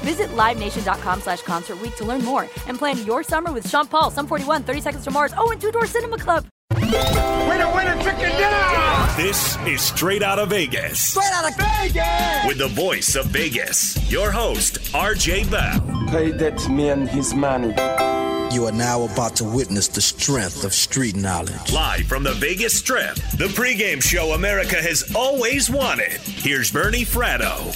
Visit LiveNation.com slash Concert Week to learn more and plan your summer with Sean Paul, Sum 41, 30 Seconds to Mars, oh, and Two Door Cinema Club. Winner, winner, chicken dinner! This is Straight Out of Vegas. Straight out of Vegas! With the voice of Vegas, your host, RJ Bell. Pay that man his money. You are now about to witness the strength of street knowledge. Live from the Vegas Strip, the pregame show America has always wanted. Here's Bernie Fratto.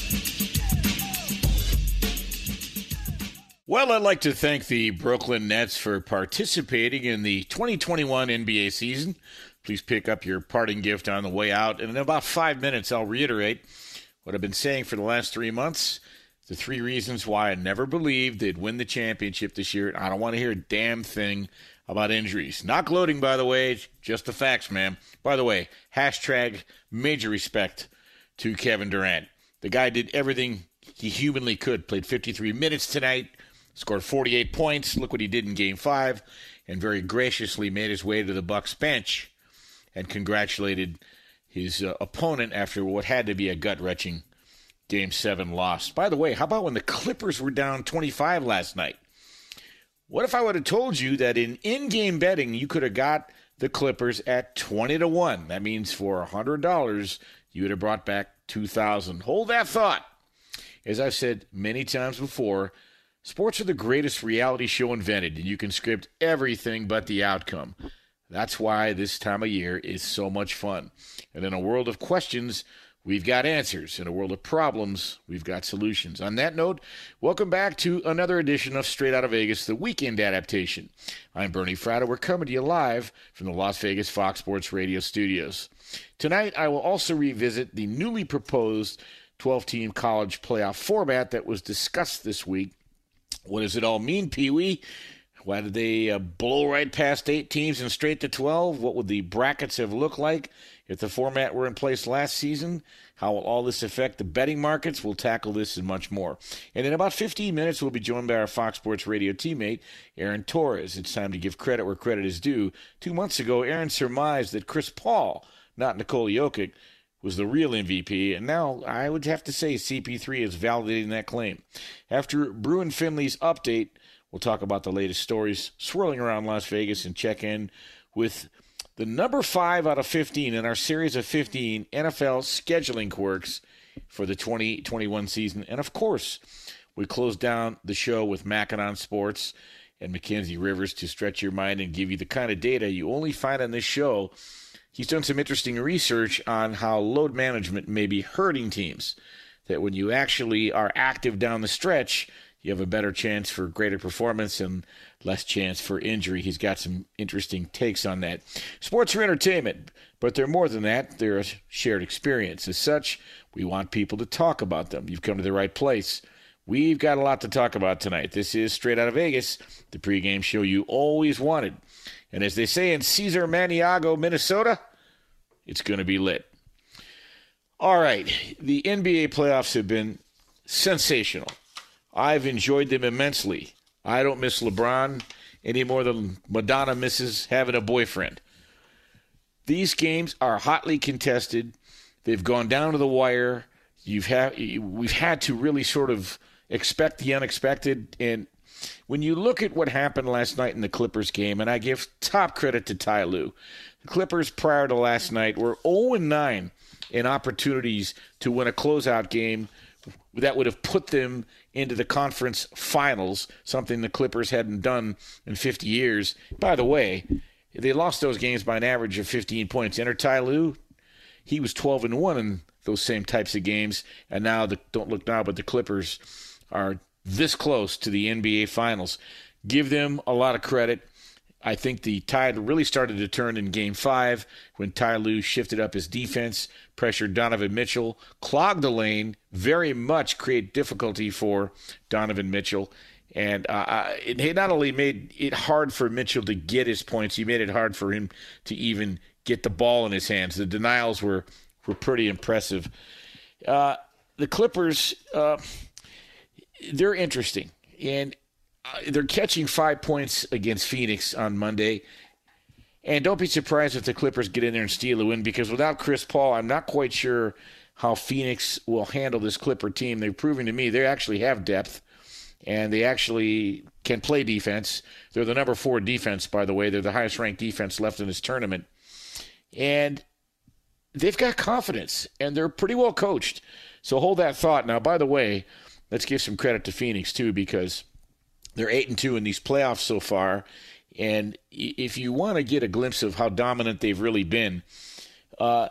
Well, I'd like to thank the Brooklyn Nets for participating in the 2021 NBA season. Please pick up your parting gift on the way out. And in about five minutes, I'll reiterate what I've been saying for the last three months. The three reasons why I never believed they'd win the championship this year. I don't want to hear a damn thing about injuries. Not gloating, by the way, just the facts, man. By the way, hashtag major respect to Kevin Durant. The guy did everything he humanly could. Played 53 minutes tonight scored 48 points. Look what he did in Game Five, and very graciously made his way to the Bucks bench and congratulated his uh, opponent after what had to be a gut wrenching Game Seven loss. By the way, how about when the Clippers were down 25 last night? What if I would have told you that in in-game betting you could have got the Clippers at 20 to 1? That means for $100 you would have brought back 2000. Hold that thought. As I've said many times before, Sports are the greatest reality show invented, and you can script everything but the outcome. That's why this time of year is so much fun. And in a world of questions, we've got answers. In a world of problems, we've got solutions. On that note, welcome back to another edition of Straight Out of Vegas, the weekend adaptation. I'm Bernie Fratto. We're coming to you live from the Las Vegas Fox Sports Radio studios. Tonight, I will also revisit the newly proposed 12 team college playoff format that was discussed this week what does it all mean, Pee Wee? Why did they uh, blow right past eight teams and straight to 12? What would the brackets have looked like if the format were in place last season? How will all this affect the betting markets? We'll tackle this and much more. And in about 15 minutes, we'll be joined by our Fox Sports Radio teammate, Aaron Torres. It's time to give credit where credit is due. Two months ago, Aaron surmised that Chris Paul, not Nikola Jokic, was the real MVP, and now I would have to say CP3 is validating that claim. After Brian Finley's update, we'll talk about the latest stories swirling around Las Vegas and check in with the number 5 out of 15 in our series of 15 NFL scheduling quirks for the 2021 season. And of course, we close down the show with Mackinon Sports and Mackenzie Rivers to stretch your mind and give you the kind of data you only find on this show he's done some interesting research on how load management may be hurting teams. That when you actually are active down the stretch, you have a better chance for greater performance and less chance for injury. He's got some interesting takes on that. Sports are entertainment, but they're more than that. They're a shared experience. As such, we want people to talk about them. You've come to the right place. We've got a lot to talk about tonight. This is Straight Out of Vegas, the pregame show you always wanted. And as they say in Caesar Maniago, Minnesota, it's going to be lit. All right, the NBA playoffs have been sensational. I've enjoyed them immensely. I don't miss LeBron any more than Madonna misses having a boyfriend. These games are hotly contested. They've gone down to the wire. You've had we've had to really sort of expect the unexpected and when you look at what happened last night in the Clippers game, and I give top credit to Ty Lue, the Clippers prior to last night were 0 9 in opportunities to win a closeout game that would have put them into the conference finals, something the Clippers hadn't done in 50 years. By the way, they lost those games by an average of 15 points. Enter Ty Lue, he was 12 and 1 in those same types of games, and now the, don't look now, but the Clippers are this close to the NBA finals. Give them a lot of credit. I think the tide really started to turn in game five when Ty Lue shifted up his defense, pressured Donovan Mitchell, clogged the lane, very much create difficulty for Donovan Mitchell. And uh, it not only made it hard for Mitchell to get his points, he made it hard for him to even get the ball in his hands. The denials were, were pretty impressive. Uh, the Clippers, uh, they're interesting. And uh, they're catching five points against Phoenix on Monday. And don't be surprised if the Clippers get in there and steal a win because without Chris Paul, I'm not quite sure how Phoenix will handle this Clipper team. They've proven to me they actually have depth and they actually can play defense. They're the number four defense, by the way. They're the highest ranked defense left in this tournament. And they've got confidence and they're pretty well coached. So hold that thought. Now, by the way, let's give some credit to Phoenix too because they're eight and two in these playoffs so far, and if you want to get a glimpse of how dominant they've really been, uh,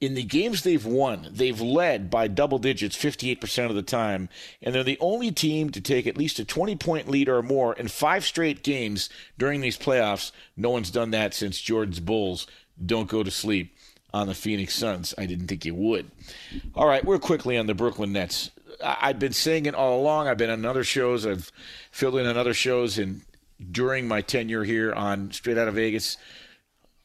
in the games they've won, they've led by double digits 58% of the time, and they're the only team to take at least a 20 point lead or more in five straight games during these playoffs. No one's done that since Jordan's Bulls don't go to sleep on the Phoenix Suns. I didn't think you would. All right, we're quickly on the Brooklyn Nets. I've been saying it all along. I've been on other shows. I've filled in on other shows, and during my tenure here on Straight Out of Vegas,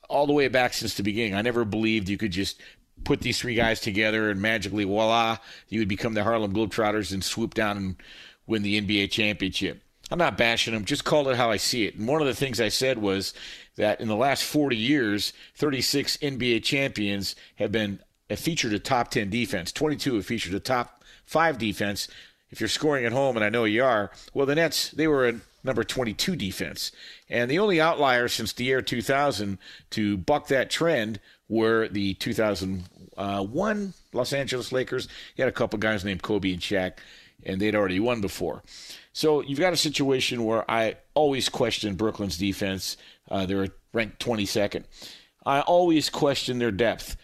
all the way back since the beginning, I never believed you could just put these three guys together and magically, voila, you would become the Harlem Globetrotters and swoop down and win the NBA championship. I'm not bashing them, just call it how I see it. And one of the things I said was that in the last 40 years, 36 NBA champions have been have featured a top 10 defense. 22 have featured a top five defense. If you're scoring at home, and I know you are, well, the Nets, they were a number 22 defense. And the only outlier since the year 2000 to buck that trend were the 2001 Los Angeles Lakers. You had a couple guys named Kobe and Shaq, and they'd already won before. So you've got a situation where I always question Brooklyn's defense. Uh, they're ranked 22nd. I always question their depth.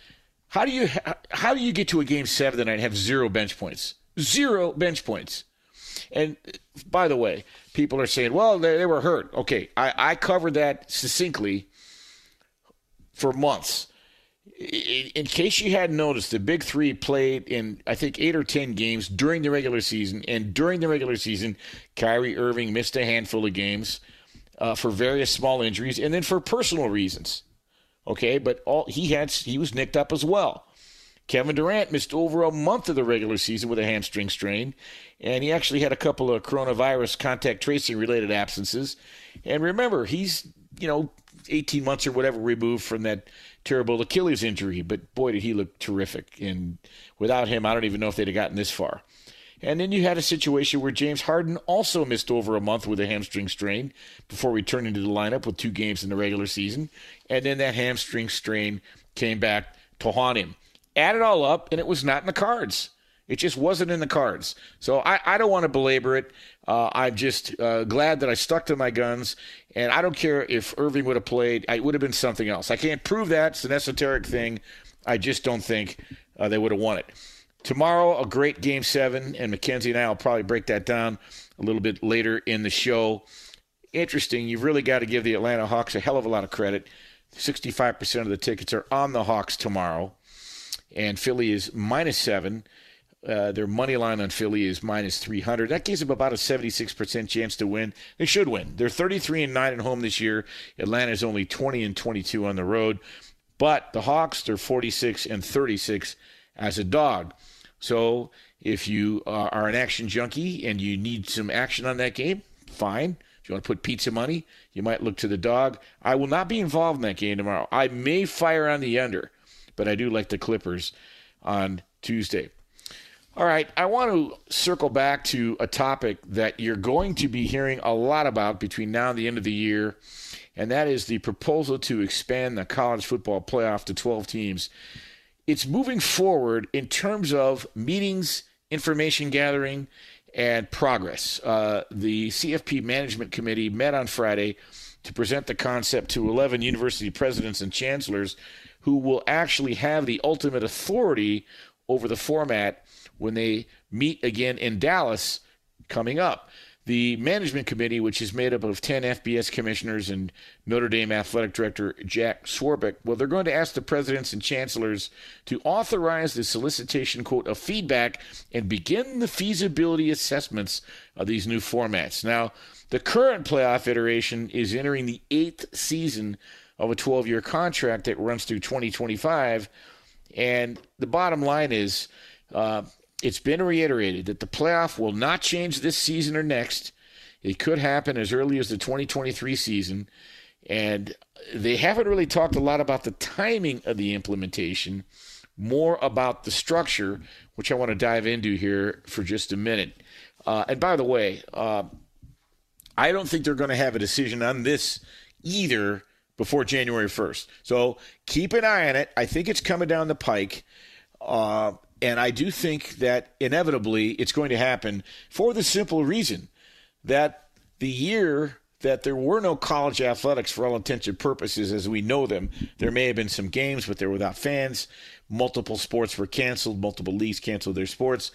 How do you how do you get to a game seven tonight and have zero bench points? Zero bench points. And by the way, people are saying, well, they, they were hurt. Okay, I, I covered that succinctly for months. In, in case you hadn't noticed, the Big Three played in, I think, eight or 10 games during the regular season. And during the regular season, Kyrie Irving missed a handful of games uh, for various small injuries and then for personal reasons. Okay, but all he had he was nicked up as well. Kevin Durant missed over a month of the regular season with a hamstring strain, and he actually had a couple of coronavirus contact tracing related absences. And remember, he's you know 18 months or whatever removed from that terrible Achilles injury, but boy did he look terrific. And without him, I don't even know if they'd have gotten this far. And then you had a situation where James Harden also missed over a month with a hamstring strain before returning to the lineup with two games in the regular season. And then that hamstring strain came back to haunt him. Add it all up, and it was not in the cards. It just wasn't in the cards. So I, I don't want to belabor it. Uh, I'm just uh, glad that I stuck to my guns. And I don't care if Irving would have played, it would have been something else. I can't prove that. It's an esoteric thing. I just don't think uh, they would have won it. Tomorrow, a great game seven, and Mackenzie and I will probably break that down a little bit later in the show. Interesting, you've really got to give the Atlanta Hawks a hell of a lot of credit. 65% of the tickets are on the Hawks tomorrow, and Philly is minus seven. Uh, their money line on Philly is minus 300. That gives them about a 76% chance to win. They should win. They're 33 and 9 at home this year. Atlanta is only 20 and 22 on the road. But the Hawks, they're 46 and 36 as a dog. So if you are an action junkie and you need some action on that game, fine. If you want to put pizza money, you might look to the dog. I will not be involved in that game tomorrow. I may fire on the under, but I do like the Clippers on Tuesday. All right, I want to circle back to a topic that you're going to be hearing a lot about between now and the end of the year, and that is the proposal to expand the college football playoff to 12 teams. It's moving forward in terms of meetings, information gathering, and progress. Uh, the CFP Management Committee met on Friday to present the concept to 11 university presidents and chancellors who will actually have the ultimate authority over the format when they meet again in Dallas coming up. The management committee, which is made up of 10 FBS commissioners and Notre Dame athletic director Jack Swarbrick, well, they're going to ask the presidents and chancellors to authorize the solicitation, quote, of feedback and begin the feasibility assessments of these new formats. Now, the current playoff iteration is entering the eighth season of a 12 year contract that runs through 2025. And the bottom line is, uh, it's been reiterated that the playoff will not change this season or next. It could happen as early as the 2023 season. And they haven't really talked a lot about the timing of the implementation, more about the structure, which I want to dive into here for just a minute. Uh, and by the way, uh, I don't think they're going to have a decision on this either before January 1st. So keep an eye on it. I think it's coming down the pike. Uh, and I do think that inevitably it's going to happen for the simple reason that the year that there were no college athletics for all intents and purposes as we know them, there may have been some games, but they were without fans. Multiple sports were canceled, multiple leagues canceled their sports.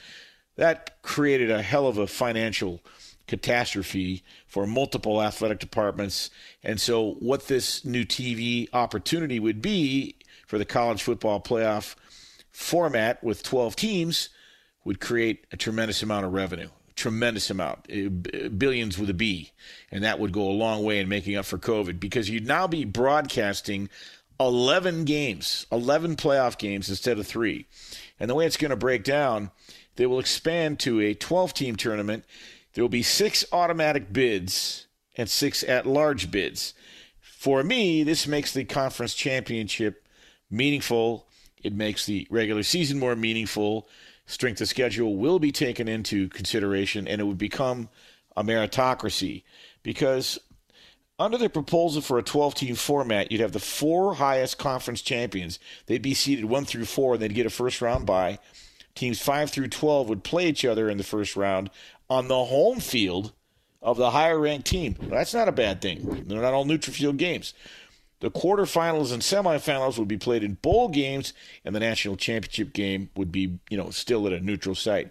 That created a hell of a financial catastrophe for multiple athletic departments. And so, what this new TV opportunity would be for the college football playoff format with 12 teams would create a tremendous amount of revenue. Tremendous amount, eh, billions with a B. And that would go a long way in making up for COVID because you'd now be broadcasting 11 games, 11 playoff games instead of three. And the way it's going to break down, they will expand to a 12 team tournament. There will be six automatic bids and six at large bids. For me, this makes the conference championship meaningful it makes the regular season more meaningful. Strength of schedule will be taken into consideration, and it would become a meritocracy because under the proposal for a 12 team format, you'd have the four highest conference champions. They'd be seeded one through four, and they'd get a first round bye. Teams five through 12 would play each other in the first round on the home field of the higher ranked team. That's not a bad thing. They're not all neutral field games. The quarterfinals and semifinals would be played in bowl games, and the national championship game would be, you know, still at a neutral site.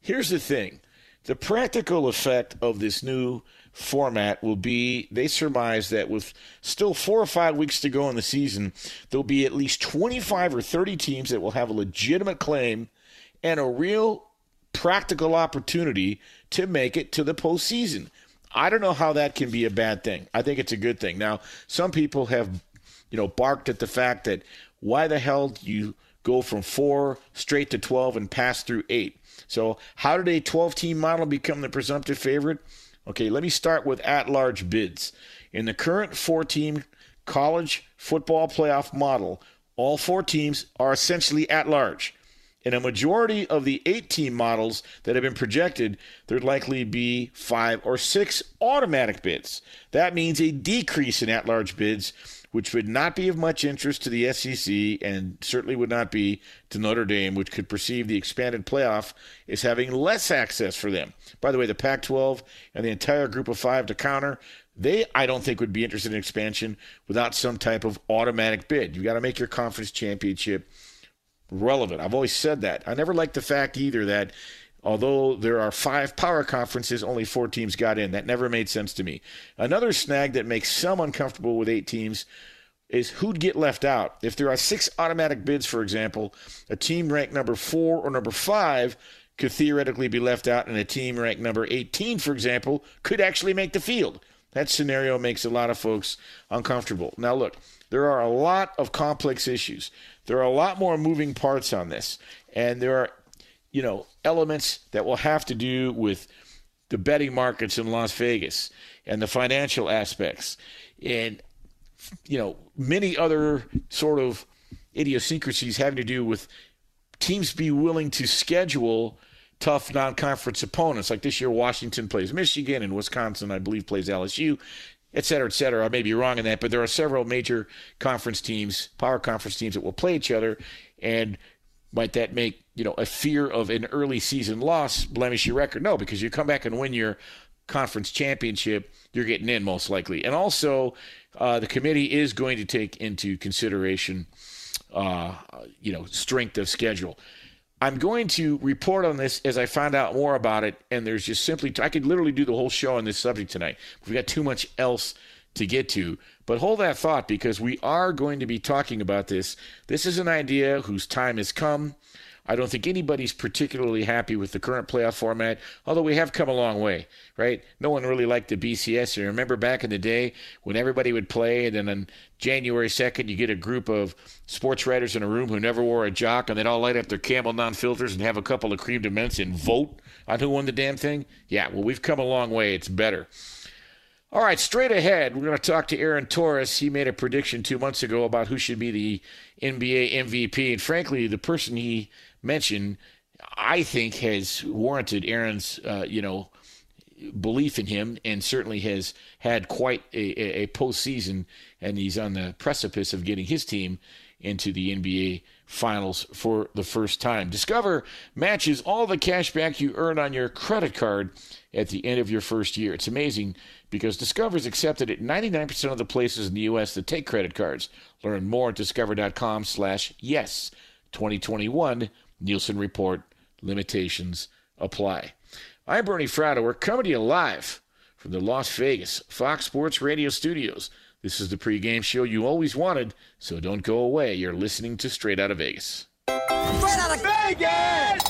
Here's the thing the practical effect of this new format will be they surmise that with still four or five weeks to go in the season, there'll be at least 25 or 30 teams that will have a legitimate claim and a real practical opportunity to make it to the postseason. I don't know how that can be a bad thing. I think it's a good thing. Now, some people have, you know, barked at the fact that why the hell do you go from four straight to 12 and pass through eight? So, how did a 12 team model become the presumptive favorite? Okay, let me start with at large bids. In the current four team college football playoff model, all four teams are essentially at large. In a majority of the 18 models that have been projected, there'd likely be five or six automatic bids. That means a decrease in at large bids, which would not be of much interest to the SEC and certainly would not be to Notre Dame, which could perceive the expanded playoff as having less access for them. By the way, the Pac 12 and the entire group of five to counter, they, I don't think, would be interested in expansion without some type of automatic bid. You've got to make your conference championship relevant. I've always said that. I never liked the fact either that although there are five power conferences, only four teams got in. That never made sense to me. Another snag that makes some uncomfortable with eight teams is who'd get left out. If there are six automatic bids, for example, a team ranked number four or number five could theoretically be left out, and a team ranked number 18, for example, could actually make the field. That scenario makes a lot of folks uncomfortable. Now, look, there are a lot of complex issues. There are a lot more moving parts on this, and there are, you know, elements that will have to do with the betting markets in Las Vegas and the financial aspects, and you know, many other sort of idiosyncrasies having to do with teams be willing to schedule tough non-conference opponents. Like this year, Washington plays Michigan, and Wisconsin, I believe, plays LSU, et cetera, et cetera. I may be wrong in that, but there are several major conference teams, power conference teams, that will play each other, and might that make you know a fear of an early season loss blemish your record? No, because you come back and win your conference championship, you're getting in most likely. And also, uh, the committee is going to take into consideration, uh, you know, strength of schedule. I'm going to report on this as I find out more about it. And there's just simply, I could literally do the whole show on this subject tonight. We've got too much else to get to. But hold that thought because we are going to be talking about this. This is an idea whose time has come. I don't think anybody's particularly happy with the current playoff format, although we have come a long way, right? No one really liked the BCS. You remember back in the day when everybody would play, and then on January 2nd, you get a group of sports writers in a room who never wore a jock, and they'd all light up their Camel non filters and have a couple of cream de mints and vote on who won the damn thing? Yeah, well, we've come a long way. It's better. All right, straight ahead, we're going to talk to Aaron Torres. He made a prediction two months ago about who should be the NBA MVP. And frankly, the person he mentioned, I think, has warranted Aaron's, uh, you know, belief in him and certainly has had quite a, a, a postseason. And he's on the precipice of getting his team into the NBA Finals for the first time. Discover matches all the cash back you earn on your credit card at the end of your first year. It's amazing because Discover is accepted at 99% of the places in the U.S. that take credit cards. Learn more at discover.com slash yes. 2021 Nielsen Report. Limitations apply. I'm Bernie Fratto. We're coming to you live from the Las Vegas Fox Sports Radio studios. This is the pregame show you always wanted, so don't go away. You're listening to Straight Out of Vegas. Straight Out of Vegas!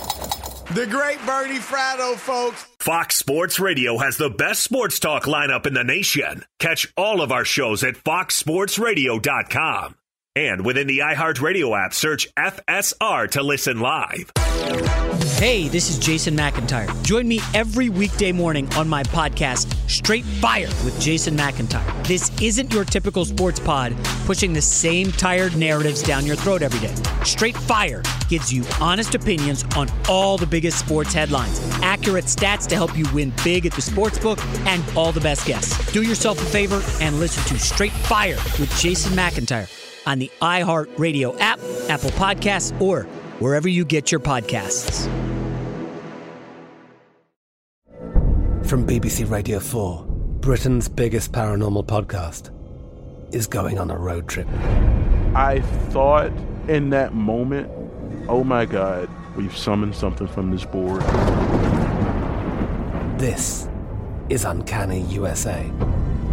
The great Bernie Fratto, folks. Fox Sports Radio has the best sports talk lineup in the nation. Catch all of our shows at foxsportsradio.com. And within the iHeartRadio app, search FSR to listen live. Hey, this is Jason McIntyre. Join me every weekday morning on my podcast, Straight Fire with Jason McIntyre. This isn't your typical sports pod pushing the same tired narratives down your throat every day. Straight Fire gives you honest opinions on all the biggest sports headlines, accurate stats to help you win big at the sports book, and all the best guests. Do yourself a favor and listen to Straight Fire with Jason McIntyre on the iHeartRadio app, Apple Podcasts, or wherever you get your podcasts. From BBC Radio 4, Britain's biggest paranormal podcast is going on a road trip. I thought in that moment, oh my God, we've summoned something from this board. This is Uncanny USA.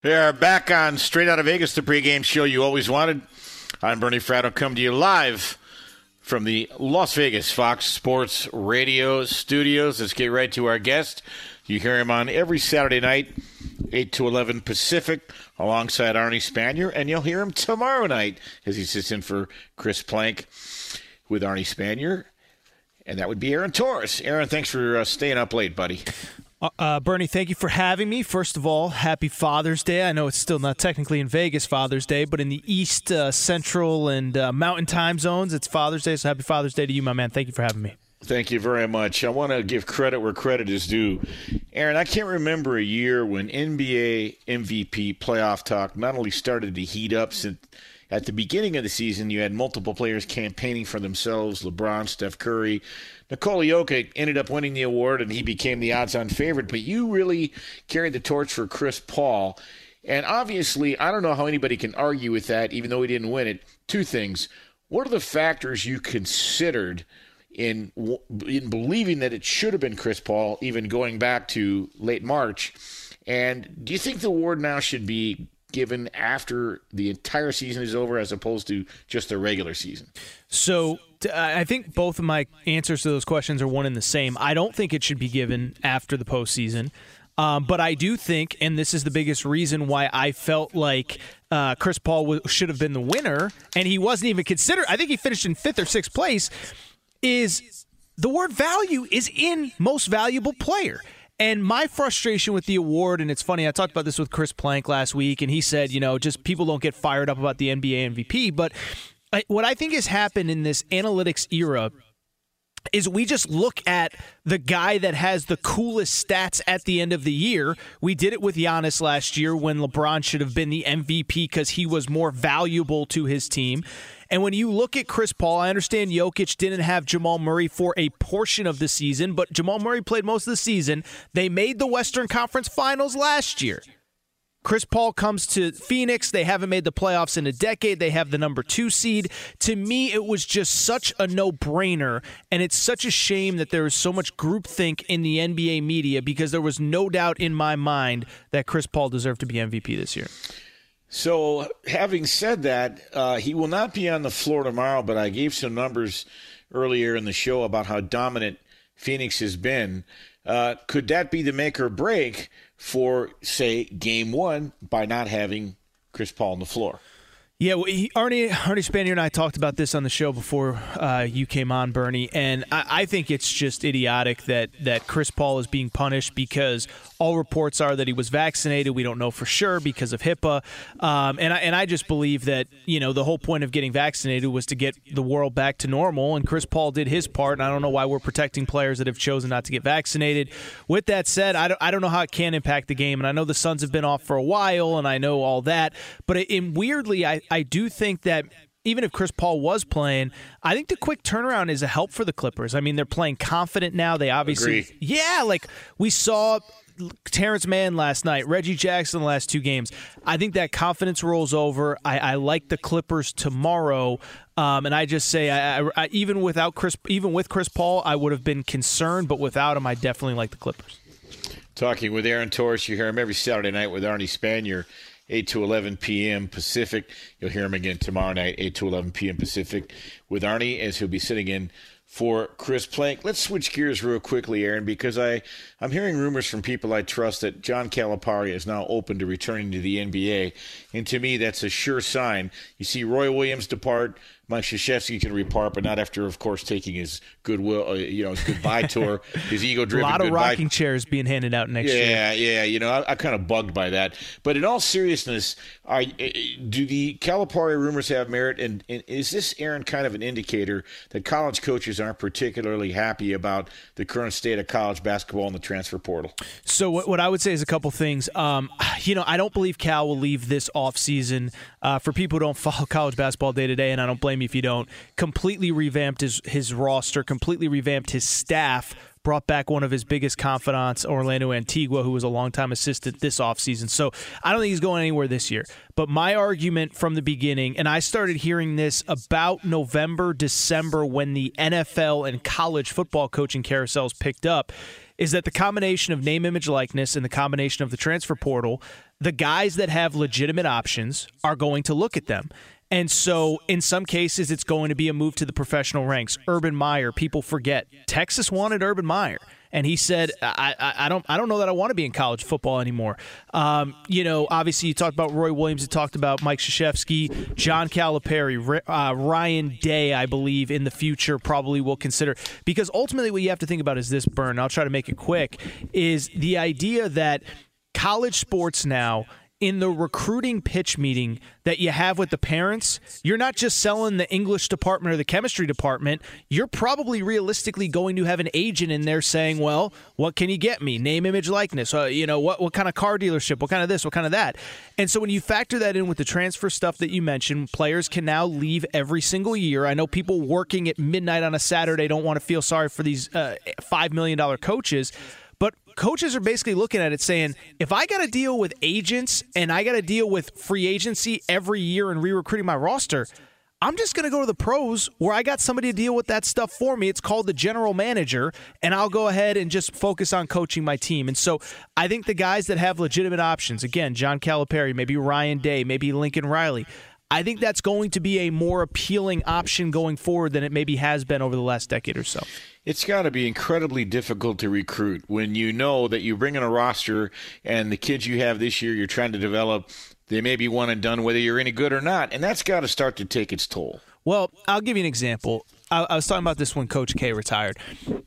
We are back on Straight Out of Vegas, the pregame show you always wanted. I'm Bernie Fratto, come to you live from the Las Vegas Fox Sports Radio studios. Let's get right to our guest. You hear him on every Saturday night, 8 to 11 Pacific, alongside Arnie Spanier, and you'll hear him tomorrow night as he sits in for Chris Plank with Arnie Spanier. And that would be Aaron Torres. Aaron, thanks for uh, staying up late, buddy. Uh, uh, Bernie, thank you for having me. First of all, happy Father's Day. I know it's still not technically in Vegas Father's Day, but in the East, uh, Central, and uh, Mountain time zones, it's Father's Day. So happy Father's Day to you, my man. Thank you for having me. Thank you very much. I want to give credit where credit is due. Aaron, I can't remember a year when NBA MVP playoff talk not only started to heat up since at the beginning of the season, you had multiple players campaigning for themselves LeBron, Steph Curry, Nikola Jokic ended up winning the award and he became the odds on favorite, but you really carried the torch for Chris Paul. And obviously, I don't know how anybody can argue with that, even though he didn't win it. Two things. What are the factors you considered in in believing that it should have been Chris Paul, even going back to late March? And do you think the award now should be given after the entire season is over as opposed to just the regular season? So I think both of my answers to those questions are one and the same. I don't think it should be given after the postseason. Um, but I do think, and this is the biggest reason why I felt like uh, Chris Paul w- should have been the winner, and he wasn't even considered. I think he finished in fifth or sixth place. Is the word value is in most valuable player. And my frustration with the award, and it's funny, I talked about this with Chris Plank last week, and he said, you know, just people don't get fired up about the NBA MVP. But What I think has happened in this analytics era is we just look at the guy that has the coolest stats at the end of the year. We did it with Giannis last year when LeBron should have been the MVP because he was more valuable to his team. And when you look at Chris Paul, I understand Jokic didn't have Jamal Murray for a portion of the season, but Jamal Murray played most of the season. They made the Western Conference Finals last year. Chris Paul comes to Phoenix. They haven't made the playoffs in a decade. They have the number two seed. To me, it was just such a no brainer. And it's such a shame that there is so much groupthink in the NBA media because there was no doubt in my mind that Chris Paul deserved to be MVP this year. So, having said that, uh, he will not be on the floor tomorrow, but I gave some numbers earlier in the show about how dominant Phoenix has been. Uh, could that be the make or break for, say, game one by not having Chris Paul on the floor? Yeah, well, he, Arnie Arnie Spanier and I talked about this on the show before uh, you came on, Bernie, and I, I, think it's just idiotic that that Chris Paul is being punished because all reports are that he was vaccinated. We don't know for sure because of HIPAA, um, and I, and I just believe that you know the whole point of getting vaccinated was to get the world back to normal, and Chris Paul did his part. And I don't know why we're protecting players that have chosen not to get vaccinated. With that said, I don't, I don't know how it can impact the game, and I know the Suns have been off for a while, and I know all that, but it weirdly, I I do think that even if Chris Paul was playing, I think the quick turnaround is a help for the Clippers. I mean, they're playing confident now. They obviously, Agree. yeah, like we saw Terance Mann last night, Reggie Jackson the last two games. I think that confidence rolls over. I, I like the Clippers tomorrow, um, and I just say, I, I, even without Chris, even with Chris Paul, I would have been concerned, but without him, I definitely like the Clippers. Talking with Aaron Torres, you hear him every Saturday night with Arnie Spanier. 8 to 11 p.m. Pacific. You'll hear him again tomorrow night, 8 to 11 p.m. Pacific, with Arnie, as he'll be sitting in for Chris Plank. Let's switch gears real quickly, Aaron, because I, I'm hearing rumors from people I trust that John Calipari is now open to returning to the NBA. And to me, that's a sure sign. You see Roy Williams depart, Mike Krzyzewski can repart, but not after, of course, taking his goodwill, uh, you know, his goodbye tour, his ego-driven. A lot of goodbye. rocking chairs being handed out next year. Yeah, yeah. You know, I, I'm kind of bugged by that. But in all seriousness, are, uh, do the Calipari rumors have merit? And, and is this, Aaron, kind of an indicator that college coaches aren't particularly happy about the current state of college basketball and the transfer portal? So what, what I would say is a couple things. Um, you know, I don't believe Cal will leave this offseason. Uh, for people who don't follow college basketball day to day, and I don't blame you if you don't, completely revamped his, his roster, completely revamped his staff, brought back one of his biggest confidants, Orlando Antigua, who was a longtime assistant this offseason. So I don't think he's going anywhere this year. But my argument from the beginning, and I started hearing this about November, December when the NFL and college football coaching carousels picked up, is that the combination of name, image, likeness and the combination of the transfer portal, the guys that have legitimate options are going to look at them. And so, in some cases, it's going to be a move to the professional ranks. Urban Meyer, people forget Texas wanted Urban Meyer, and he said, I, I, I don't, I don't know that I want to be in college football anymore." Um, you know, obviously, you talked about Roy Williams, you talked about Mike Krzyzewski, John Calipari, uh, Ryan Day, I believe, in the future probably will consider because ultimately, what you have to think about is this: burn. I'll try to make it quick. Is the idea that college sports now in the recruiting pitch meeting that you have with the parents, you're not just selling the English department or the chemistry department. You're probably realistically going to have an agent in there saying, "Well, what can you get me? Name, image, likeness. Uh, you know, what what kind of car dealership? What kind of this? What kind of that?" And so when you factor that in with the transfer stuff that you mentioned, players can now leave every single year. I know people working at midnight on a Saturday don't want to feel sorry for these uh, five million dollar coaches coaches are basically looking at it saying, if I got to deal with agents and I got to deal with free agency every year and re recruiting my roster, I'm just going to go to the pros where I got somebody to deal with that stuff for me. It's called the general manager, and I'll go ahead and just focus on coaching my team. And so I think the guys that have legitimate options, again, John Calipari, maybe Ryan Day, maybe Lincoln Riley, I think that's going to be a more appealing option going forward than it maybe has been over the last decade or so. It's got to be incredibly difficult to recruit when you know that you bring in a roster and the kids you have this year you're trying to develop, they may be one and done whether you're any good or not. And that's got to start to take its toll. Well, I'll give you an example. I, I was talking about this when Coach K retired.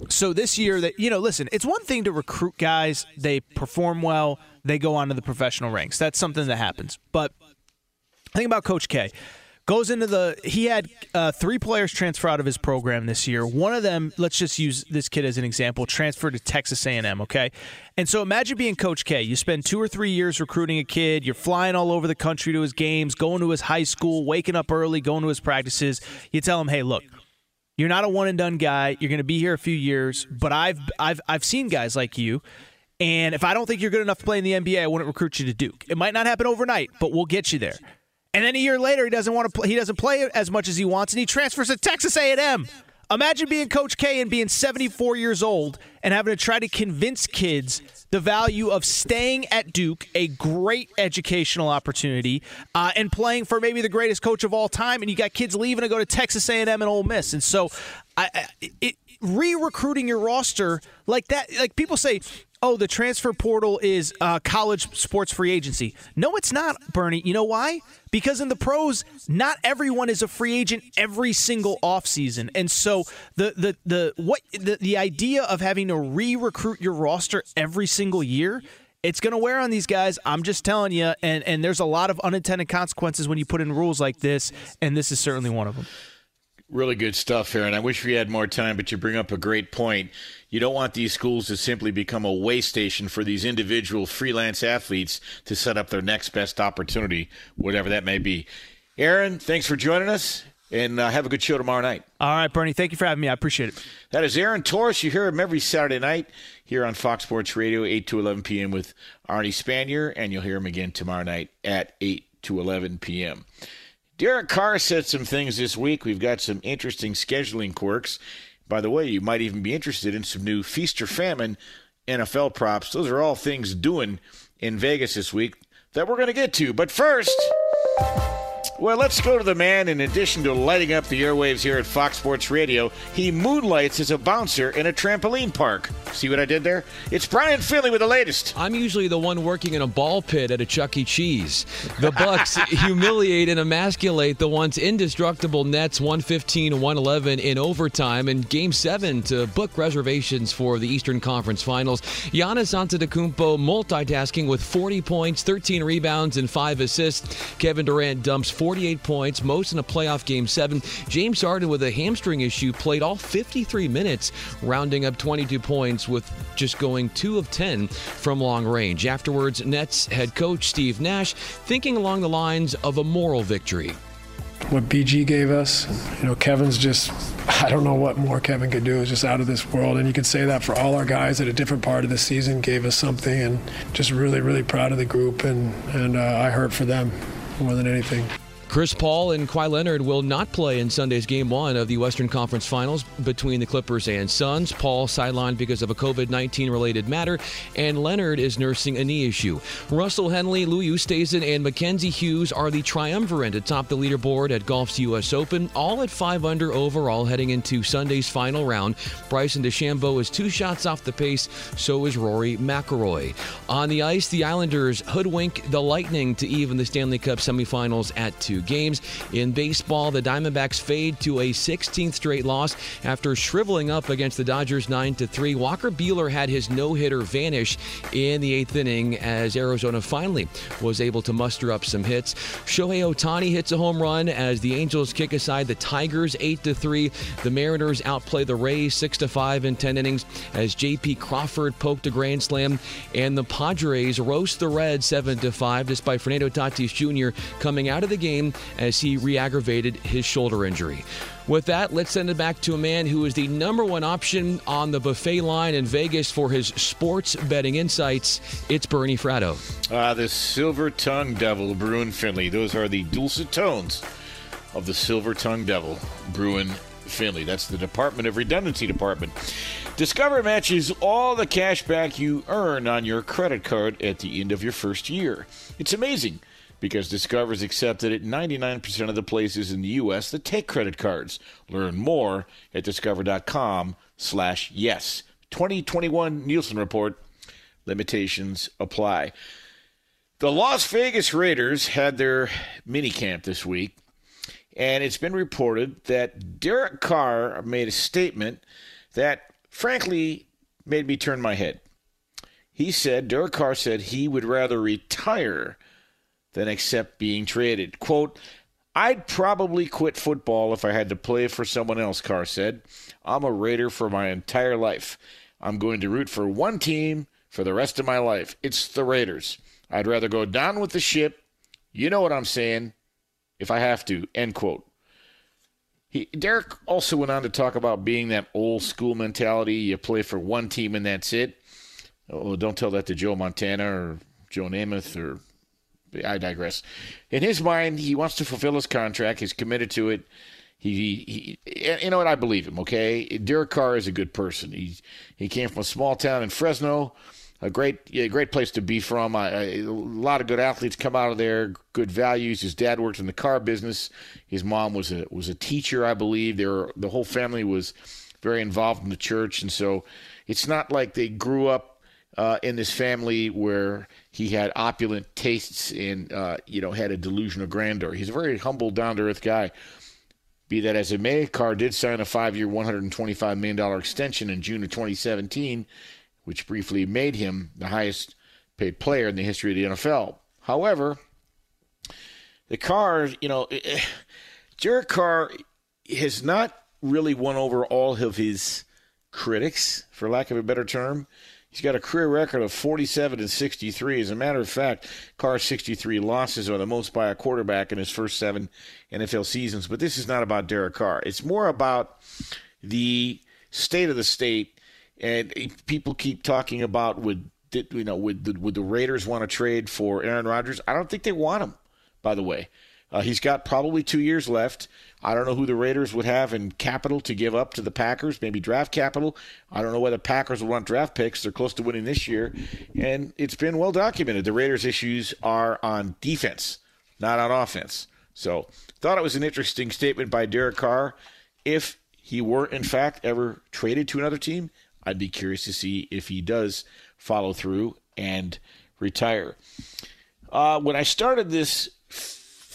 So this year, that you know, listen, it's one thing to recruit guys; they perform well, they go on to the professional ranks. That's something that happens. But think about Coach K. Goes into the he had uh, three players transfer out of his program this year. One of them let's just use this kid as an example transferred to texas a&m okay? And so imagine being coach k. You spend two or three years recruiting a kid. You're flying all over the country to his games going to his high school waking up early going to his practices. You tell him hey look you're not a one and done guy. You're going to be here a few years but i've i've i've seen guys like you. And if i don't think you're good enough to play in the nba i wouldn't recruit you to duke. It might not happen overnight but we'll get you there and then a year later, he doesn't want to play. He doesn't play as much as he wants, and he transfers to Texas A&M. Imagine being Coach K and being 74 years old and having to try to convince kids the value of staying at Duke, a great educational opportunity, uh, and playing for maybe the greatest coach of all time. And you got kids leaving to go to Texas A&M and Ole Miss, and so I, it, re-recruiting your roster like that, like people say, oh, the transfer portal is uh, college sports free agency. No, it's not, Bernie. You know why? Because in the pros, not everyone is a free agent every single offseason. And so the the the what the, the idea of having to re-recruit your roster every single year it's going to wear on these guys. I'm just telling you, and and there's a lot of unintended consequences when you put in rules like this, and this is certainly one of them. Really good stuff, Aaron. I wish we had more time, but you bring up a great point. You don't want these schools to simply become a way station for these individual freelance athletes to set up their next best opportunity, whatever that may be. Aaron, thanks for joining us, and uh, have a good show tomorrow night. All right, Bernie. Thank you for having me. I appreciate it. That is Aaron Torres. You hear him every Saturday night here on Fox Sports Radio, 8 to 11 p.m. with Arnie Spanier, and you'll hear him again tomorrow night at 8 to 11 p.m. Derek Carr said some things this week. We've got some interesting scheduling quirks. By the way, you might even be interested in some new feast or famine NFL props. Those are all things doing in Vegas this week that we're going to get to. But first, Well, let's go to the man. In addition to lighting up the airwaves here at Fox Sports Radio, he moonlights as a bouncer in a trampoline park. See what I did there? It's Brian Finley with the latest. I'm usually the one working in a ball pit at a Chuck E. Cheese. The Bucks humiliate and emasculate the once indestructible Nets 115 111 in overtime in Game 7 to book reservations for the Eastern Conference Finals. Giannis Antetokounmpo multitasking with 40 points, 13 rebounds, and 5 assists. Kevin Durant dumps 48 points, most in a playoff game seven. James Harden, with a hamstring issue, played all 53 minutes, rounding up 22 points with just going 2 of 10 from long range. Afterwards, Nets head coach Steve Nash thinking along the lines of a moral victory. What BG gave us, you know, Kevin's just, I don't know what more Kevin could do. It's just out of this world. And you can say that for all our guys at a different part of the season gave us something. And just really, really proud of the group. And, and uh, I hurt for them more than anything. Chris Paul and Kawhi Leonard will not play in Sunday's Game 1 of the Western Conference Finals between the Clippers and Suns. Paul sidelined because of a COVID 19 related matter, and Leonard is nursing a knee issue. Russell Henley, Louis Oosthuizen, and Mackenzie Hughes are the triumvirate atop the leaderboard at golf's U.S. Open, all at 5 under overall heading into Sunday's final round. Bryson DeChambeau is two shots off the pace, so is Rory McIlroy. On the ice, the Islanders hoodwink the Lightning to even the Stanley Cup semifinals at two games. In baseball, the Diamondbacks fade to a 16th straight loss after shriveling up against the Dodgers 9 3. Walker Buehler had his no hitter vanish in the eighth inning as Arizona finally was able to muster up some hits. Shohei Ohtani hits a home run as the Angels kick aside the Tigers 8 3. The Mariners outplay the Rays 6 5 in 10 innings as J.P. Crawford poked a grand slam, and the Padres roast the Reds 7 5 despite Fernando Tatis Jr. coming out of the game as he re aggravated his shoulder injury. With that, let's send it back to a man who is the number one option on the buffet line in Vegas for his sports betting insights. It's Bernie Fratto. Ah, the silver tongue devil, Brian Finley. Those are the dulcet tones of the silver tongue devil, Brian Finley. That's the Department of Redundancy Department. Discover matches all the cash back you earn on your credit card at the end of your first year. It's amazing because Discover is accepted at 99% of the places in the U.S. that take credit cards. Learn more at discover.com slash yes. 2021 Nielsen Report. Limitations apply. The Las Vegas Raiders had their minicamp this week, and it's been reported that Derek Carr made a statement that, frankly, made me turn my head. He said, Derek Carr said he would rather retire than accept being traded. Quote, I'd probably quit football if I had to play for someone else, Carr said. I'm a Raider for my entire life. I'm going to root for one team for the rest of my life. It's the Raiders. I'd rather go down with the ship. You know what I'm saying, if I have to. End quote. He, Derek also went on to talk about being that old school mentality. You play for one team and that's it. Oh, don't tell that to Joe Montana or Joe Namath or I digress. In his mind, he wants to fulfill his contract. He's committed to it. He, he, you know what? I believe him. Okay, Derek Carr is a good person. He he came from a small town in Fresno, a great great place to be from. I, I, a lot of good athletes come out of there. Good values. His dad worked in the car business. His mom was a was a teacher, I believe. They were, the whole family was very involved in the church, and so it's not like they grew up uh, in this family where he had opulent tastes and uh, you know had a delusion of grandeur. He's a very humble, down to earth guy. Be that as it may, Carr did sign a five-year, $125 million extension in June of 2017, which briefly made him the highest-paid player in the history of the NFL. However, the Carr, you know, Derek Carr has not really won over all of his critics, for lack of a better term. He's got a career record of 47 and 63. As a matter of fact, Carr's 63 losses are the most by a quarterback in his first seven NFL seasons. But this is not about Derek Carr. It's more about the state of the state. And people keep talking about would you know would the, would the Raiders want to trade for Aaron Rodgers? I don't think they want him. By the way, uh, he's got probably two years left. I don't know who the Raiders would have in capital to give up to the Packers, maybe draft capital. I don't know whether Packers will want draft picks. They're close to winning this year. And it's been well documented. The Raiders' issues are on defense, not on offense. So, thought it was an interesting statement by Derek Carr. If he were, in fact, ever traded to another team, I'd be curious to see if he does follow through and retire. Uh, when I started this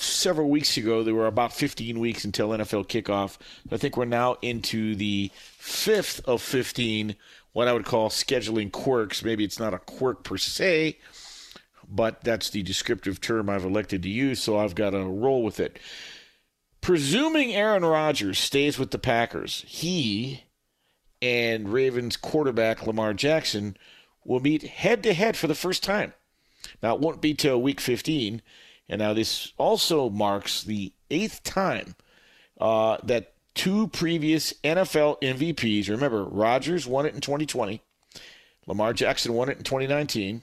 several weeks ago, there were about 15 weeks until NFL kickoff. I think we're now into the fifth of 15, what I would call scheduling quirks. Maybe it's not a quirk per se, but that's the descriptive term I've elected to use, so I've got to roll with it. Presuming Aaron Rodgers stays with the Packers, he and Ravens quarterback Lamar Jackson will meet head to head for the first time. Now, it won't be till week 15. And now this also marks the eighth time uh, that two previous NFL MVPs, remember, Rodgers won it in 2020, Lamar Jackson won it in 2019,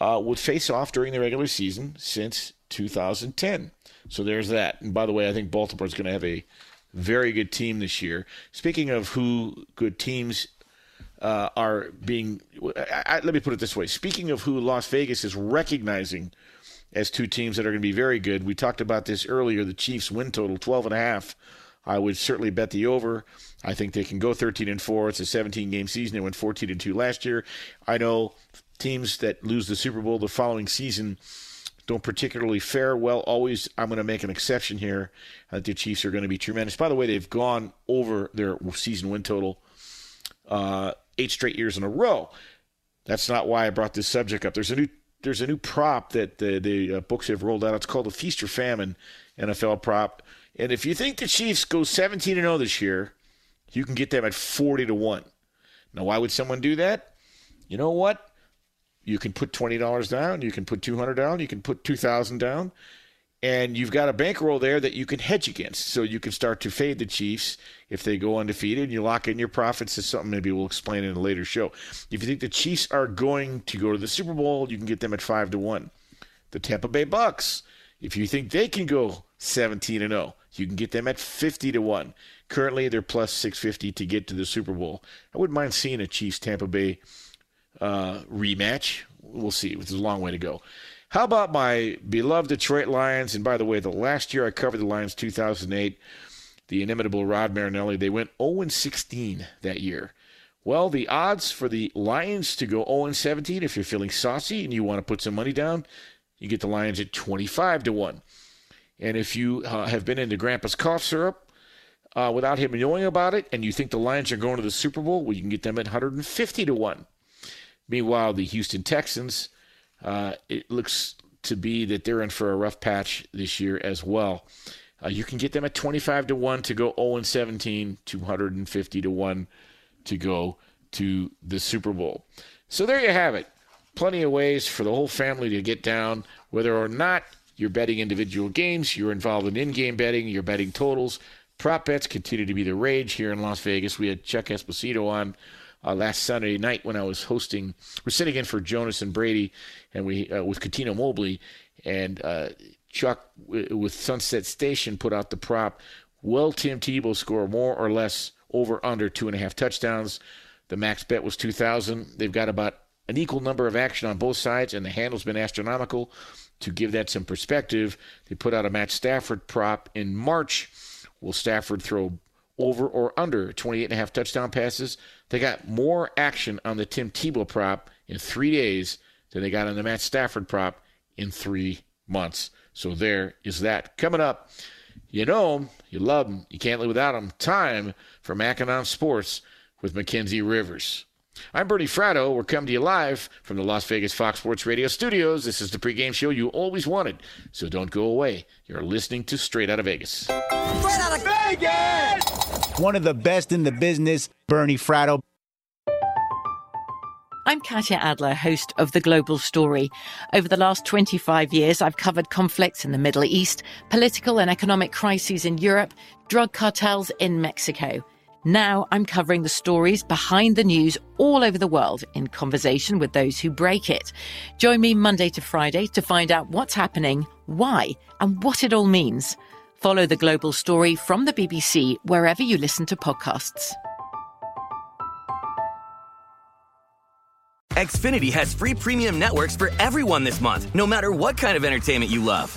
uh, would face off during the regular season since 2010. So there's that. And by the way, I think Baltimore's going to have a very good team this year. Speaking of who good teams uh, are being, I, I, let me put it this way. Speaking of who Las Vegas is recognizing as two teams that are going to be very good, we talked about this earlier. The Chiefs win total 12 and a half. I would certainly bet the over. I think they can go 13 and 4. It's a 17 game season. They went 14 and 2 last year. I know teams that lose the Super Bowl the following season don't particularly fare well. Always, I'm going to make an exception here. The Chiefs are going to be tremendous. By the way, they've gone over their season win total uh, eight straight years in a row. That's not why I brought this subject up. There's a new there's a new prop that the, the uh, books have rolled out. It's called the Feast or Famine NFL prop. And if you think the Chiefs go 17 and 0 this year, you can get them at 40 to 1. Now, why would someone do that? You know what? You can put $20 down, you can put 200 down, you can put 2000 down, and you've got a bankroll there that you can hedge against. So you can start to fade the Chiefs if they go undefeated, and you lock in your profits. Is something maybe we'll explain in a later show. If you think the Chiefs are going to go to the Super Bowl, you can get them at five to one. The Tampa Bay Bucks, if you think they can go 17 and 0, you can get them at 50 to one. Currently, they're plus 650 to get to the Super Bowl. I wouldn't mind seeing a Chiefs Tampa Bay uh, rematch. We'll see. It's a long way to go. How about my beloved Detroit Lions? And by the way, the last year I covered the Lions, 2008, the inimitable Rod Marinelli, they went 0 16 that year. Well, the odds for the Lions to go 0 17, if you're feeling saucy and you want to put some money down, you get the Lions at 25 to 1. And if you uh, have been into Grandpa's cough syrup uh, without him knowing about it, and you think the Lions are going to the Super Bowl, well, you can get them at 150 to 1. Meanwhile, the Houston Texans, uh, it looks to be that they're in for a rough patch this year as well. Uh, you can get them at 25 to 1 to go 0 and 17, 250 to 1 to go to the Super Bowl. So there you have it. Plenty of ways for the whole family to get down, whether or not you're betting individual games, you're involved in in game betting, you're betting totals. Prop bets continue to be the rage here in Las Vegas. We had Chuck Esposito on uh, last Sunday night when I was hosting. We're sitting in for Jonas and Brady, and we uh, with Cuttino Mobley, and uh, Chuck w- with Sunset Station put out the prop. Will Tim Tebow score more or less over under two and a half touchdowns? The max bet was two thousand. They've got about an equal number of action on both sides, and the handle's been astronomical. To give that some perspective, they put out a Matt Stafford prop in March. Will Stafford throw over or under 28 and a half touchdown passes? They got more action on the Tim Tebow prop in three days than they got on the Matt Stafford prop in three months. So there is that. Coming up, you know them, you love them, you can't live without them. Time for Mackinon Sports with Mackenzie Rivers. I'm Bernie Fratto. We're coming to you live from the Las Vegas Fox Sports Radio studios. This is the pregame show you always wanted, so don't go away. You're listening to Straight Out of Vegas. Straight Out of Vegas! One of the best in the business, Bernie Fratto. I'm Katya Adler, host of The Global Story. Over the last 25 years, I've covered conflicts in the Middle East, political and economic crises in Europe, drug cartels in Mexico. Now I'm covering the stories behind the news all over the world in conversation with those who break it. Join me Monday to Friday to find out what's happening, why, and what it all means. Follow the global story from the BBC wherever you listen to podcasts. Xfinity has free premium networks for everyone this month, no matter what kind of entertainment you love.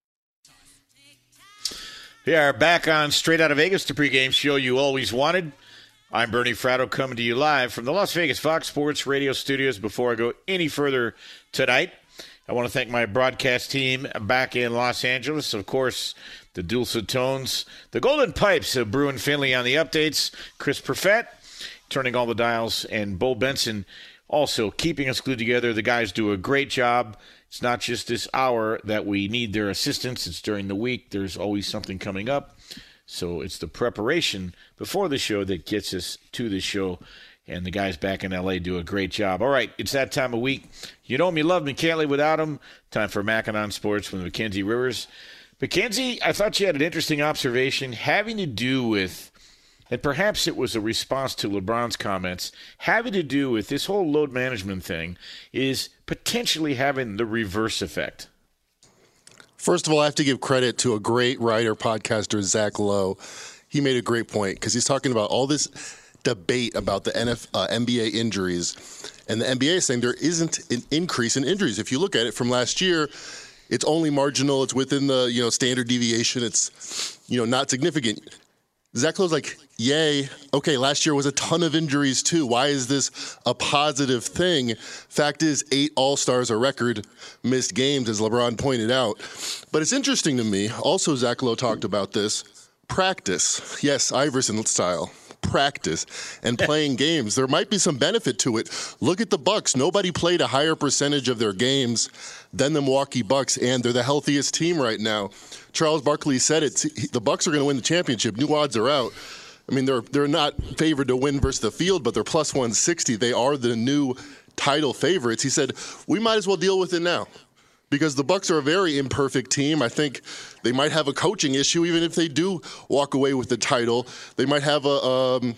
We are back on Straight Out of Vegas, the pregame show you always wanted. I'm Bernie Fratto coming to you live from the Las Vegas Fox Sports Radio studios. Before I go any further tonight, I want to thank my broadcast team back in Los Angeles. Of course, the Dulcet Tones, the Golden Pipes of Brian Finley on the updates, Chris Perfett turning all the dials, and Bo Benson also keeping us glued together. The guys do a great job. It's not just this hour that we need their assistance, it's during the week. There's always something coming up. So it's the preparation before the show that gets us to the show. And the guys back in LA do a great job. All right, it's that time of week. You know me, love me, can't live without them. Time for Mackinon Sports with Mackenzie Rivers. Mackenzie, I thought you had an interesting observation having to do with and perhaps it was a response to LeBron's comments having to do with this whole load management thing, is potentially having the reverse effect. First of all, I have to give credit to a great writer, podcaster, Zach Lowe. He made a great point because he's talking about all this debate about the NF, uh, NBA injuries. And the NBA is saying there isn't an increase in injuries. If you look at it from last year, it's only marginal. It's within the you know standard deviation. It's you know not significant. Zach Lowe's like, yay. Okay, last year was a ton of injuries too. Why is this a positive thing? Fact is, eight All Stars, a record, missed games, as LeBron pointed out. But it's interesting to me. Also, Zach Lowe talked about this practice. Yes, Iverson style practice and playing games. There might be some benefit to it. Look at the Bucks. Nobody played a higher percentage of their games than the Milwaukee Bucks, and they're the healthiest team right now. Charles Barkley said it. The Bucks are going to win the championship. New odds are out. I mean, they're they're not favored to win versus the field, but they're plus 160. They are the new title favorites. He said, "We might as well deal with it now." Because the Bucks are a very imperfect team. I think they might have a coaching issue, even if they do walk away with the title. They might have a um,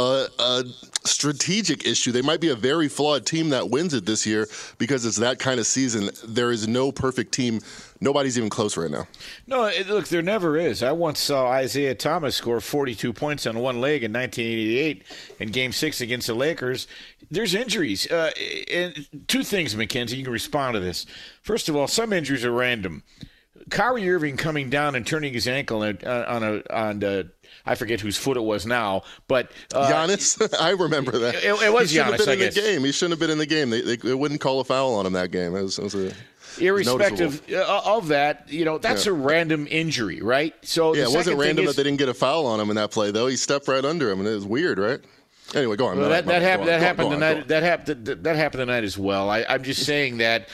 a, a, strategic issue. They might be a very flawed team that wins it this year because it's that kind of season. There is no perfect team. Nobody's even close right now. No, it, look, there never is. I once saw Isiah Thomas score 42 points on one leg in 1988 in Game Six against the Lakers. There's injuries, uh, and two things, Mackenzie. You can respond to this. First of all, some injuries are random. Kyrie Irving coming down and turning his ankle on a, on a on a I forget whose foot it was now, but uh, Giannis. I remember that. It, it was he Giannis. Have been I in guess. the game. He shouldn't have been in the game. They, they, they wouldn't call a foul on him that game. It was, it was a, Irrespective uh, of that, you know that's Yeah. a random injury, right? So yeah, it wasn't random is- that they didn't get a foul on him in that play, though. He stepped right under him, and it was weird, right? Anyway, go on. Well, that, that happened. That happened tonight. That happened. That, that happened tonight as well. I, I'm just saying that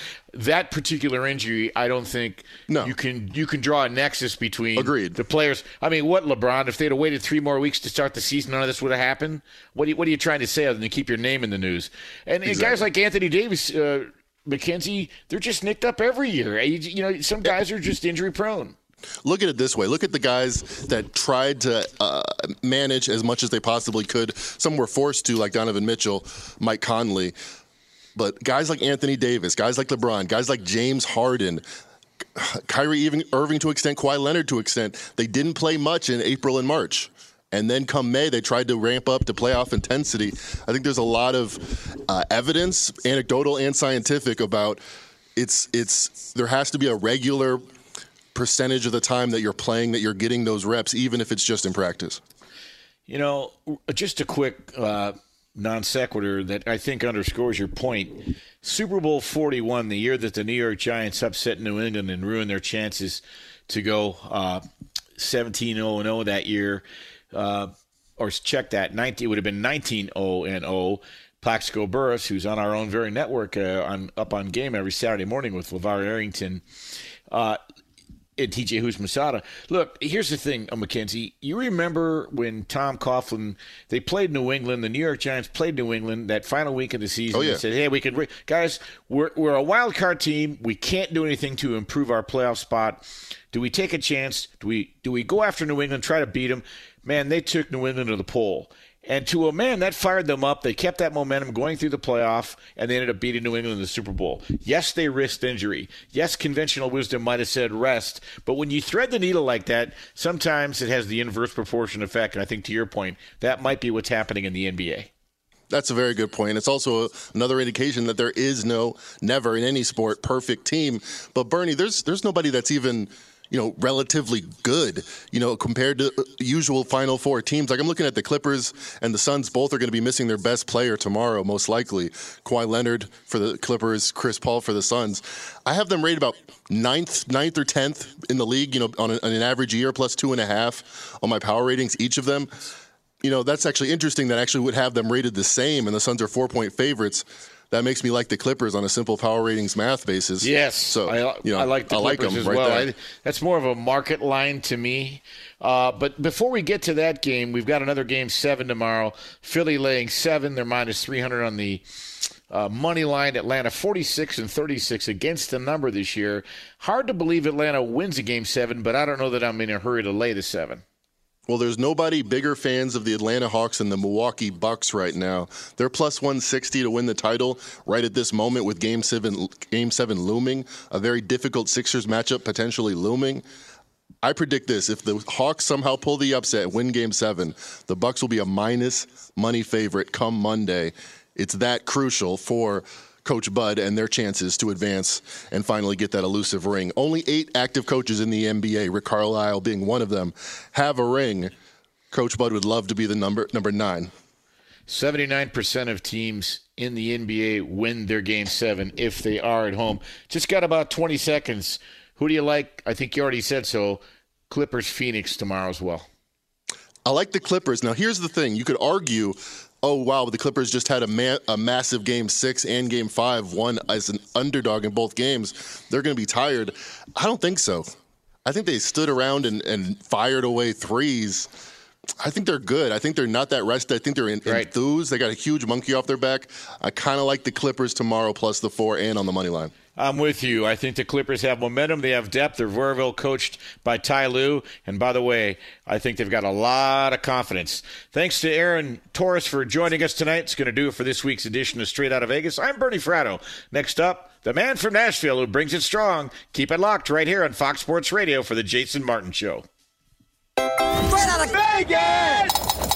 that particular injury, I don't think no. you can you can draw a nexus between Agreed. the players. I mean, what LeBron? If they'd have waited three more weeks to start the season, none of this would have happened. What are you, what are you trying to say other than to keep your name in the news? And, and guys like Anthony Davis, uh, Mackenzie, they're just nicked up every year. You, you know, some guys are just injury prone. Look at it this way. Look at the guys that tried to uh, manage as much as they possibly could. Some were forced to, like Donovan Mitchell, Mike Conley. But guys like Anthony Davis, guys like LeBron, guys like James Harden, Kyrie even Irving to extent, Kawhi Leonard to extent, they didn't play much in April and March. And then come May, they tried to ramp up to playoff intensity. I think there's a lot of uh, evidence, anecdotal and scientific, about it's it's there has to be a regular percentage of the time that you're playing that you're getting those reps, even if it's just in practice. You know, just a quick uh, non sequitur that I think underscores your point. Super Bowl 41, the year that the New York Giants upset New England and ruined their chances to go uh, 17 0 0 that year. Uh, or check that, 19, it would have been 19 0 0. Plaxico Burress, who's on our own very network, uh, on up on game every Saturday morning with LaVar Arrington. Uh, and TJ Houshmandzadeh. Look, here's the thing, uh, Mackenzie. You remember when Tom Coughlin they played New England, the New York Giants played New England that final week of the season. Oh, yeah. They said, "Hey, we can, guys, we're we're a wild card team. We can't do anything to improve our playoff spot. Do we take a chance? Do we do we go after New England, try to beat them? Man, they took New England to the pole." And to a man, that fired them up. They kept that momentum going through the playoff, and they ended up beating New England in the Super Bowl. Yes, they risked injury. Yes, conventional wisdom might have said rest. But when you thread the needle like that, sometimes it has the inverse proportion effect. And I think to your point, that might be what's happening in the NBA. That's a very good point. It's also another indication that there is no, never in any sport, perfect team. But Bernie, there's there's nobody that's even you know, relatively good, you know, compared to uh, usual Final Four teams. Like I'm looking at the Clippers and the Suns, both are going to be missing their best player tomorrow, most likely. Kawhi Leonard for the Clippers, Chris Paul for the Suns. I have them rated about ninth, ninth or tenth in the league, you know, on, a, on an average year, plus two and a half on my power ratings, each of them. You know, that's actually interesting that I actually would have them rated the same, and the Suns are four point favorites that makes me like the Clippers on a simple power ratings math basis. Yes, so I, you know, I like the I Clippers like them as right well. I, that's more of a market line to me. Uh, but before we get to that game, we've got another game seven tomorrow. Philly laying seven. They're minus three hundred on the. Uh, money line Atlanta 46 and 36 against the number this year. Hard to believe Atlanta wins a game seven, but I don't know that I'm in a hurry to lay the seven. Well, there's nobody bigger fans of the Atlanta Hawks than the Milwaukee Bucks right now. They're plus 160 to win the title right at this moment with Game Seven, Game Seven looming, a very difficult Sixers matchup potentially looming. I predict this: if the Hawks somehow pull the upset and win Game Seven, the Bucks will be a minus money favorite come Monday. It's that crucial for Coach Bud and their chances to advance and finally get that elusive ring. Only eight active coaches in the NBA, Rick Carlisle being one of them, have a ring. Coach Bud would love to be the number number nine. 79% of teams in the NBA win their game seven if they are at home. Just got about 20 seconds. Who do you like? I think you already said so. Clippers Phoenix tomorrow as well. I like the Clippers. Now, here's the thing you could argue, oh, wow, the Clippers just had a, a massive game six and game five, one as an underdog in both games. They're going to be tired. I don't think so. I think they stood around and, and fired away threes. I think they're good. I think they're not that rested. I think they're in, enthused. They got a huge monkey off their back. I kind of like the Clippers tomorrow plus the four and on the money line. I'm with you. I think the Clippers have momentum. They have depth. They're very well coached by Ty Lue. And by the way, I think they've got a lot of confidence. Thanks to Aaron Torres for joining us tonight. It's going to do it for this week's edition of Straight Out of Vegas. I'm Bernie Fratto. Next up, the man from Nashville who brings it strong. Keep it locked right here on Fox Sports Radio for the Jason Martin Show. Straight out of Vegas!